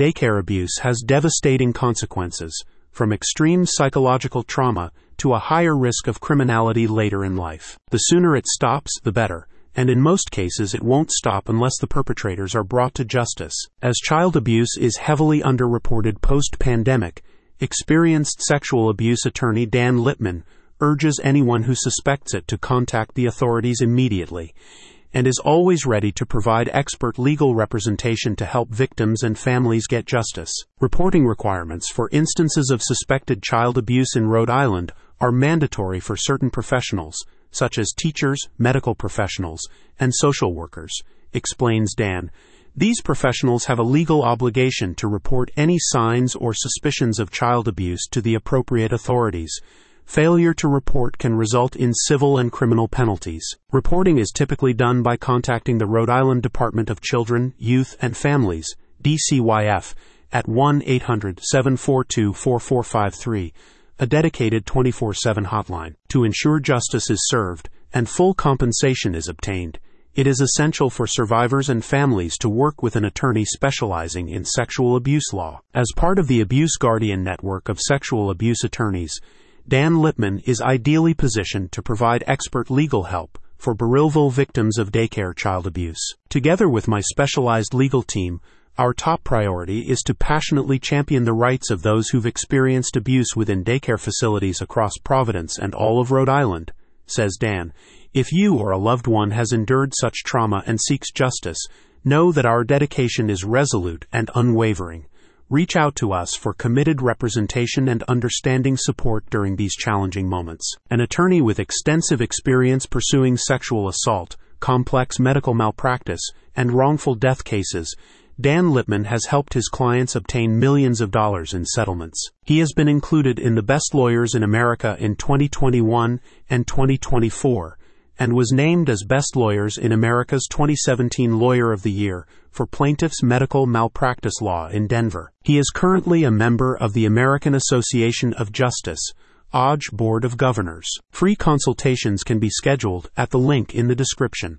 daycare abuse has devastating consequences, from extreme psychological trauma to a higher risk of criminality later in life. The sooner it stops, the better and in most cases it won't stop unless the perpetrators are brought to justice. As child abuse is heavily underreported post pandemic, experienced sexual abuse attorney Dan Lipman urges anyone who suspects it to contact the authorities immediately and is always ready to provide expert legal representation to help victims and families get justice. Reporting requirements for instances of suspected child abuse in Rhode Island are mandatory for certain professionals, such as teachers, medical professionals, and social workers, explains Dan. These professionals have a legal obligation to report any signs or suspicions of child abuse to the appropriate authorities. Failure to report can result in civil and criminal penalties. Reporting is typically done by contacting the Rhode Island Department of Children, Youth, and Families, DCYF, at 1 800 742 4453 a dedicated 24 7 hotline. To ensure justice is served and full compensation is obtained, it is essential for survivors and families to work with an attorney specializing in sexual abuse law. As part of the Abuse Guardian network of sexual abuse attorneys, Dan Lipman is ideally positioned to provide expert legal help for Burrillville victims of daycare child abuse. Together with my specialized legal team, our top priority is to passionately champion the rights of those who've experienced abuse within daycare facilities across Providence and all of Rhode Island, says Dan. If you or a loved one has endured such trauma and seeks justice, know that our dedication is resolute and unwavering. Reach out to us for committed representation and understanding support during these challenging moments. An attorney with extensive experience pursuing sexual assault, complex medical malpractice, and wrongful death cases, Dan Lipman has helped his clients obtain millions of dollars in settlements. He has been included in the Best Lawyers in America in 2021 and 2024 and was named as Best Lawyers in America's 2017 Lawyer of the Year for Plaintiffs' Medical Malpractice Law in Denver. He is currently a member of the American Association of Justice, OJ Board of Governors. Free consultations can be scheduled at the link in the description.